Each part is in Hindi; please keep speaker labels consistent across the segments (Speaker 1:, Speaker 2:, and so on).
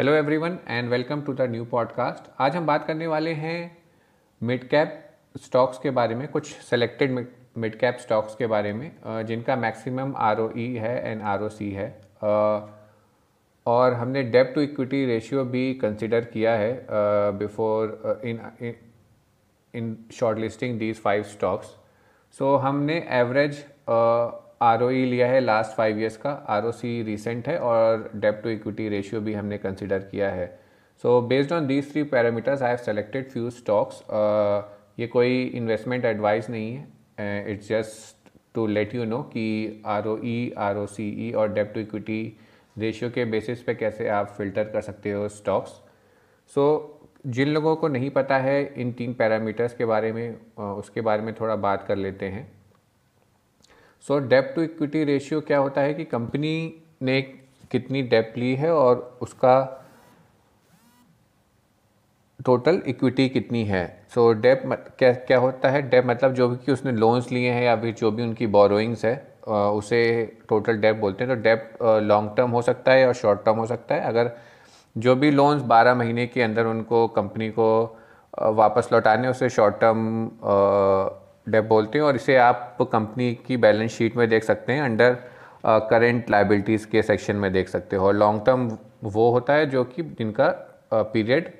Speaker 1: Hello everyone and welcome to the new podcast आज हम बात करने वाले हैं मिड कैप स्टॉक्स के बारे में, कुछ सेलेक्टेड मिड कैप स्टॉक्स के बारे में जिनका मैक्सिमम आरओई है एंड आरओसी है। और हमने डेप टू इक्विटी रेशियो भी कंसिडर किया है before in in shortlisting these five stocks so हमने एवरेज आर e लिया है लास्ट फाइव ईयर्स का। आर रिसेंट है और डेप टू इक्विटी रेशियो भी हमने कंसिडर किया है। So based on these three parameters I have selected few stocks ये कोई इन्वेस्टमेंट एडवाइस नहीं है। It's just to let you know कि R O E R O C E और डेप टू इक्विटी रेशियो के बेसिस पे कैसे आप फ़िल्टर कर सकते हो स्टॉक्स सो so, जिन लोगों को नहीं पता है इन तीन पैरामीटर्स के बारे में uh, उसके बारे में थोड़ा बात कर लेते हैं। So debt to equity ratio क्या होता है कि कंपनी ने कितनी डेप ली है और उसका टोटल इक्विटी कितनी है? सो so, डेप क्या क्या होता है? डेप मतलब जो भी कि उसने लोन्स लिए हैं या फिर जो भी उनकी बोरोइंग्स है उसे टोटल डेप बोलते हैं। तो डेप लॉन्ग टर्म हो सकता है और शॉर्ट टर्म हो सकता है। अगर जो भी लोन्स 12 महीने के अंदर उनको कंपनी को वापस लौटाने उसे शॉर्ट टर्म डेप बोलते हैं और इसे आप कंपनी की बैलेंस शीट में देख सकते हैं अंडर करेंट लाइबिलिटीज़ के सेक्शन में देख सकते हो। और लॉन्ग टर्म वो होता है जो कि जिनका पीरियड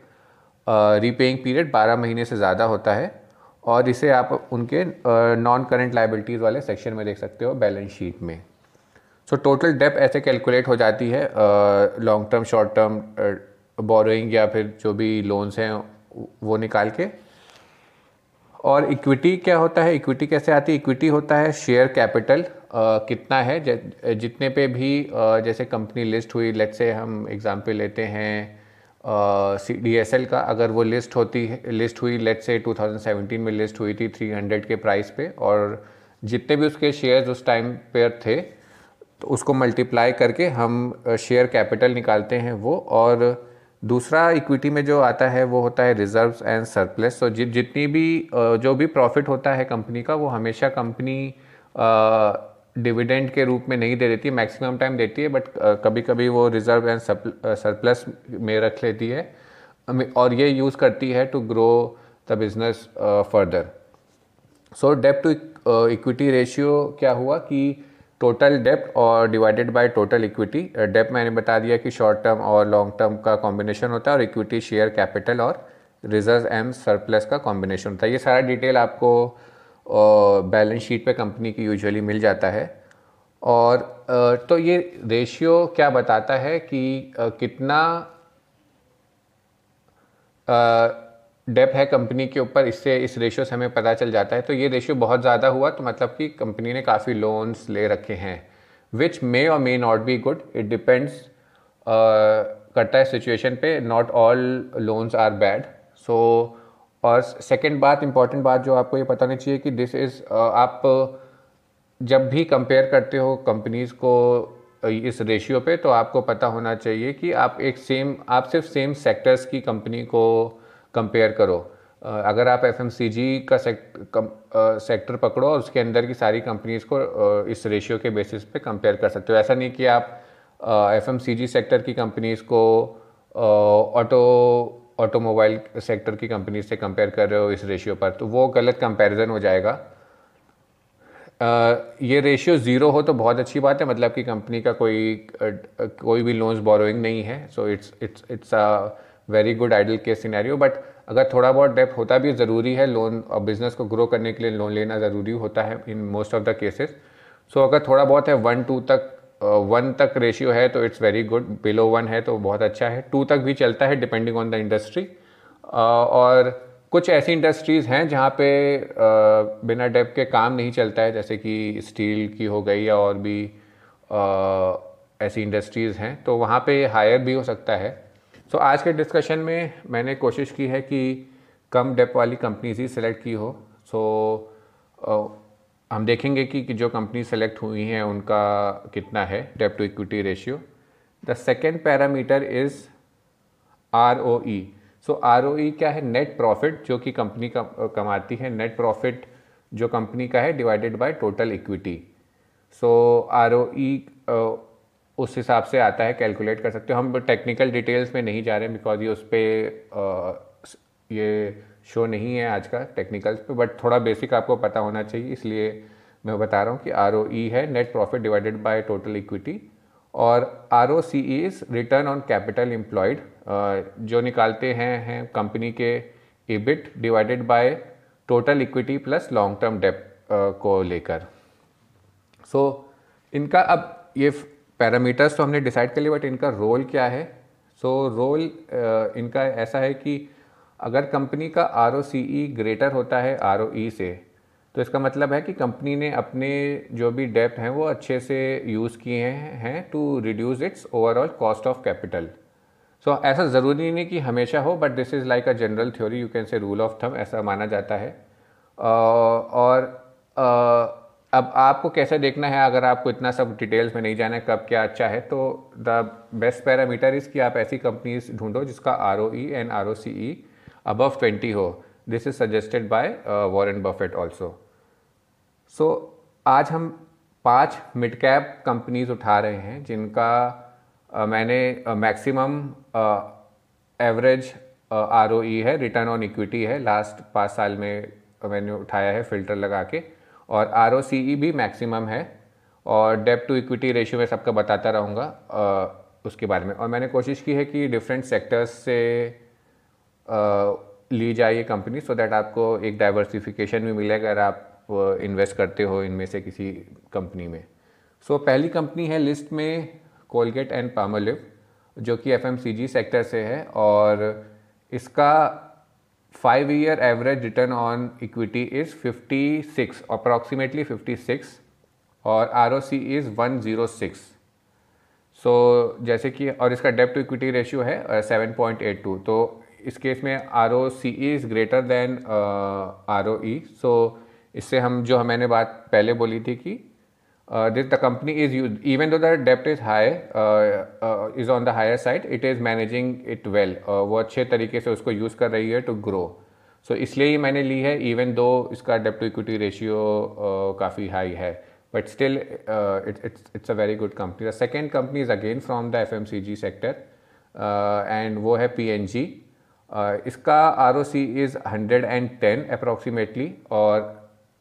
Speaker 1: रीपेइंग पीरियड 12 महीने से ज़्यादा होता है और इसे आप उनके नॉन करेंट लाइबिलिटीज़ वाले सेक्शन में देख सकते हो बैलेंस शीट में। सो टोटल डेप ऐसे कैलकुलेट हो जाती है long term short term borrowing या फिर जो भी लोन्स हैं, वो निकाल के। और इक्विटी क्या होता है? इक्विटी कैसे आती है? इक्विटी होता है शेयर कैपिटल कितना है? जितने पे भी जैसे कंपनी लिस्ट हुई लेट से हम एग्जांपल लेते हैं सी डी एस एल का, अगर वो लिस्ट होती लिस्ट हुई लेट से 2017 में लिस्ट हुई थी 300 के प्राइस पे, और जितने भी उसके शेयर्स उस टाइम पर थे तो उसको मल्टीप्लाई करके हम शेयर कैपिटल निकालते हैं वो, और दूसरा इक्विटी में जो आता है वो होता है रिजर्व्स एंड सरप्लस तो जि, जितनी भी जो भी प्रॉफिट होता है कंपनी का वो हमेशा कंपनी डिविडेंड के रूप में नहीं दे देती मैक्सिमम टाइम देती है बट कभी कभी वो रिज़र्व एंड सरप्लस में रख लेती है और ये यूज़ करती है to grow the business further so debt to equity ratio क्या हुआ कि टोटल डेप्ट और डिवाइडेड बाय टोटल इक्विटी डेप्ट मैंने बता दिया कि शॉर्ट टर्म और लॉन्ग टर्म का कॉम्बिनेशन होता है और इक्विटी शेयर कैपिटल और रिज़र्व एम सरप्लस का कॉम्बिनेशन होता है। ये सारा डिटेल आपको बैलेंस शीट पे कंपनी की यूजुअली मिल जाता है। और तो ये रेशियो क्या बताता है कि कितना डेप है कंपनी के ऊपर, इससे इस रेशियो से हमें पता चल जाता है। तो ये रेशियो बहुत ज़्यादा हुआ तो मतलब कि कंपनी ने काफ़ी लोन्स ले रखे हैं विच मे और may not be good it depends करता है सिचुएशन पे। Not all loans are bad so और सेकेंड बात इंपॉर्टेंट बात जो आपको ये पता नहीं चाहिए कि दिस इज़ आप जब भी कंपेयर करते हो कंपनीज़ को इस रेशियो पे तो आपको पता होना चाहिए कि आप एक सेम आप सिर्फ़ सेम सेक्टर्स की कंपनी को कंपेयर करो। अगर आप एफएमसीजी का सेक्ट सेक्टर पकड़ो और उसके अंदर की सारी कंपनीज़ को इस रेशियो के बेसिस पे कंपेयर कर सकते हो। ऐसा नहीं कि आप एफएमसीजी सेक्टर की कंपनीज़ को ऑटो ऑटोमोबाइल सेक्टर की कंपनीज़ से कंपेयर कर रहे हो इस रेशियो पर तो वो गलत कंपैरिजन हो जाएगा। आ, ये रेशियो ज़ीरो हो तो बहुत अच्छी बात है मतलब कि कंपनी का कोई कोई भी लोन्स बोरोइंग नहीं है so it's it's it's very good ideal case scenario but अगर थोड़ा बहुत डेप होता भी ज़रूरी है लोन और बिज़नेस को ग्रो करने के लिए लोन लेना ज़रूरी होता है in most of the cases so अगर थोड़ा बहुत है वन टू तक वन तक रेशियो है तो it's very good below one है तो बहुत अच्छा है. टू तक भी चलता है डिपेंडिंग ऑन द इंडस्ट्री और कुछ ऐसी इंडस्ट्रीज़ हैं जहाँ पे बिना डेप के काम नहीं चलता है, जैसे कि स्टील की हो गई या और भी ऐसी इंडस्ट्रीज़ हैं तो वहाँ पे हायर भी हो सकता है. सो so, आज के डिस्कशन में मैंने कोशिश की है कि कम डेप वाली कंपनीज़ ही सिलेक्ट की हो। सो so, हम देखेंगे कि, कि जो कंपनी सेलेक्ट हुई हैं उनका कितना है debt to equity ratio the second parameter is R O E so R O E क्या है? नेट प्रॉफिट जो कि कंपनी कमाती है। नेट प्रॉफिट जो कंपनी का है divided by total equity so R O E उस हिसाब से आता है कैलकुलेट कर सकते हो। हम टेक्निकल डिटेल्स में नहीं जा रहे हैं बिकॉज़ ये उस पर ये शो नहीं है आज का टेक्निकल्स पे बट थोड़ा बेसिक आपको पता होना चाहिए इसलिए मैं बता रहा हूँ कि आर है net profit divided by total equity और R O C is return on capital employed जो निकालते हैं हैं कंपनी के EBIT divided by total equity plus long term debt को लेकर। सो so, इनका अब ये पैरामीटर्स तो हमने डिसाइड कर लिया बट इनका रोल क्या है? सो so, रोल uh, इनका ऐसा है कि अगर कंपनी का ई ग्रेटर होता है ई से तो इसका मतलब है कि कंपनी ने अपने जो भी डेप्थ हैं वो अच्छे से यूज़ किए हैं to reduce its overall cost of capital so ऐसा ज़रूरी नहीं कि हमेशा हो but this is like a general theory you can say rule of thumb ऐसा माना जाता है। uh, और uh, अब आपको कैसे देखना है अगर आपको इतना सब डिटेल्स में नहीं जाना है कब क्या अच्छा है तो द बेस्ट पैरामीटर इज़ कि आप ऐसी कंपनीज़ ढूंढो जिसका R O E and R O C E above twenty हो। This is suggested by Warren Buffett also so आज हम पाँच मिड कैप कंपनीज़ उठा रहे हैं जिनका uh, मैंने maximum average R O E है रिटर्न ऑन इक्विटी है। लास्ट पाँच साल में मैंने उठाया है फ़िल्टर लगा के। और ई भी मैक्सिमम है और डेप टू इक्विटी रेशियो में सबका बताता रहूँगा उसके बारे में। और मैंने कोशिश की है कि डिफरेंट सेक्टर्स से आ, ली जाए कंपनी सो दैट आपको एक डाइवर्सिफिकेशन भी मिलेगा अगर आप इन्वेस्ट करते हो इनमें से किसी कंपनी में। सो so, पहली कंपनी है लिस्ट में कोलगेट एंड पामोलिव जो कि एफएमसीजी सेक्टर से है और इसका five year average return on equity is 56 approximately 56 और आर ओ सी इज़ 106 सो जैसे कि, और इसका डेप्ट टू इक्विटी रेशियो है 7.82 तो इस केस में R O C E is greater than R O E so इससे हम, जो मैंने बात पहले बोली थी कि this the company is use even though the dept is high is on the higher side it is managing it well वो अच्छे तरीके से उसको यूज़ कर रही है टू ग्रो सो इसलिए ही मैंने ली है इवन दो इसका डेप्ट टू इक्विटी रेशियो काफ़ी हाई है. Still it's it's a very good company the second company is again from the F M C G sector and वो है पी एन जी इसका R O C is hundred and ten approximately और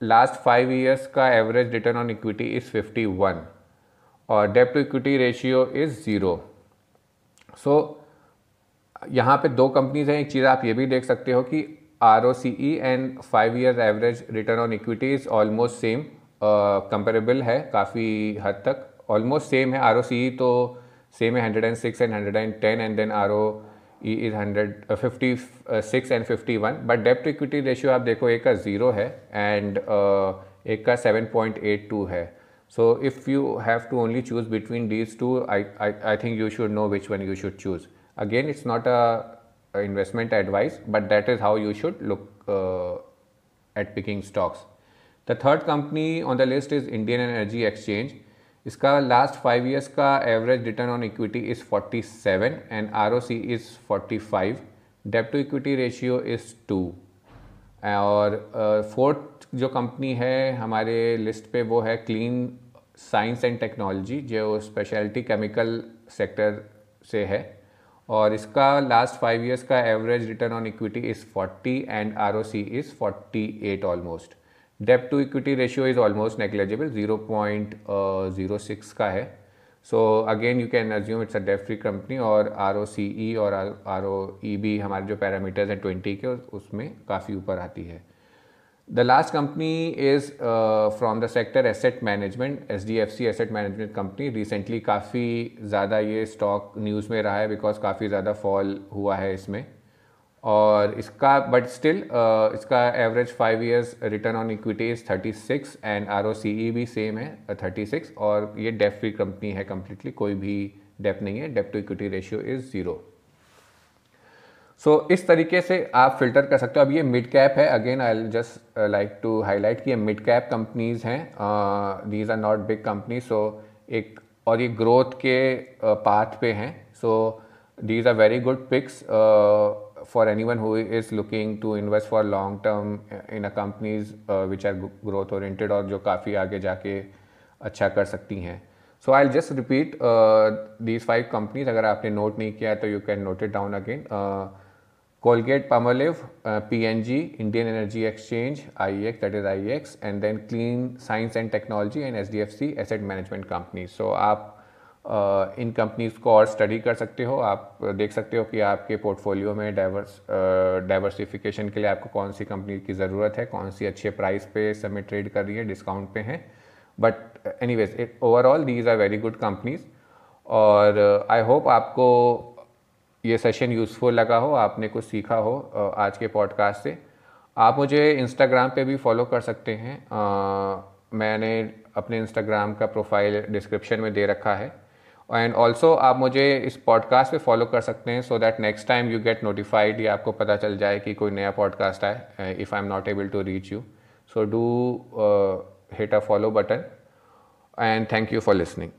Speaker 1: लास्ट फाइव ईयर्स का average return on equity is fifty one और डेप्ट to equity ratio is zero so यहाँ पे दो कंपनीज़ हैं, एक चीज़ आप ये भी देख सकते हो कि R O C E and five year average return on equity is almost same comparable है काफ़ी हद तक ऑलमोस्ट सेम है आर ओ सी ई तो सेम है hundred and six and hundred and ten and then R O E is hundred fifty six and fifty one but dept equity ratio आप देखो एक का ज़ीरो है एंड uh, एक का सेवन पॉइंट एट टू है। So if you have to only choose between these two I I think you should know which one you should choose again it's not a investment advice but that is how you should look at picking stocks the third company on the list is Indian Energy Exchange इसका लास्ट फाइव ईयर्स का average return on equity is 47 and R O C is 45 debt to equity ratio is two और फोर्थ uh, जो कंपनी है हमारे लिस्ट पे वो है क्लीन साइंस एंड टेक्नोलॉजी जो स्पेशलिटी केमिकल सेक्टर से है। और इसका लास्ट फाइव ईयर्स का average return on equity is 40 and R O C is 48 almost debt to equity ratio is almost negligible zero point zero six का है so again you can assume it's a debt free company और आर ओ सी ई और आर ओ ई बी हमारे जो पैरामीटर्स हैं ट्वेंटी के, उसमें काफ़ी ऊपर आती है। The last company is from the sector asset management H D F C asset management company recently काफ़ी ज़्यादा ये स्टॉक न्यूज़ में रहा है बिकॉज़ काफ़ी ज़्यादा फॉल हुआ है इसमें। और इसका बट स्टिल uh, इसका average five years return on equity is thirty six and R O C E भी सेम है थर्टी uh, सिक्स और ये डेप फ्री कंपनी है कम्प्लीटली कोई भी डेप नहीं है debt to equity ratio is zero so इस तरीके से आप फ़िल्टर कर सकते हो। अब ये मिड कैप है। Again I just like to highlight कि ये मिड कैप कंपनीज़ हैं। These are not big company so एक और ये ग्रोथ के पाथ uh, पे हैं। So these are very good picks for anyone who is looking to invest for long term in a companies uh, which are growth oriented और जो काफ़ी आगे जाके अच्छा कर सकती हैं so I just repeat these five companies अगर आपने नोट नहीं किया तो you can note it down again Colgate Palmolive, uh, PNG, Indian Energy Exchange, IEX, that is IEX, and then Clean Science and Technology and SDFC Asset Management Company. So आप uh, इन कंपनीज़ को और स्टडी कर सकते हो। आप देख सकते हो कि आपके पोर्टफोलियो में डाइवर्स डाइवर्सिफिकेशन के लिए आपको कौन सी कंपनी की ज़रूरत है कौन सी अच्छे प्राइस पे समय ट्रेड कर रही है डिस्काउंट पे हैं। But anyways overall these are very good companies. और आई uh, होप आपको ये सेशन यूज़फुल लगा हो आपने कुछ सीखा हो uh, आज के पॉडकास्ट से। आप मुझे इंस्टाग्राम पे भी फॉलो कर सकते हैं। आ, मैंने अपने इंस्टाग्राम का प्रोफ़ाइल डिस्क्रिप्शन में दे रखा है। एंड ऑल्सो आप मुझे इस पॉडकास्ट पे फॉलो कर सकते हैं so that next time you get notified या आपको पता चल जाए कि कोई नया पॉडकास्ट आए if I am not able to reach you so do hit a follow button and thank you for listening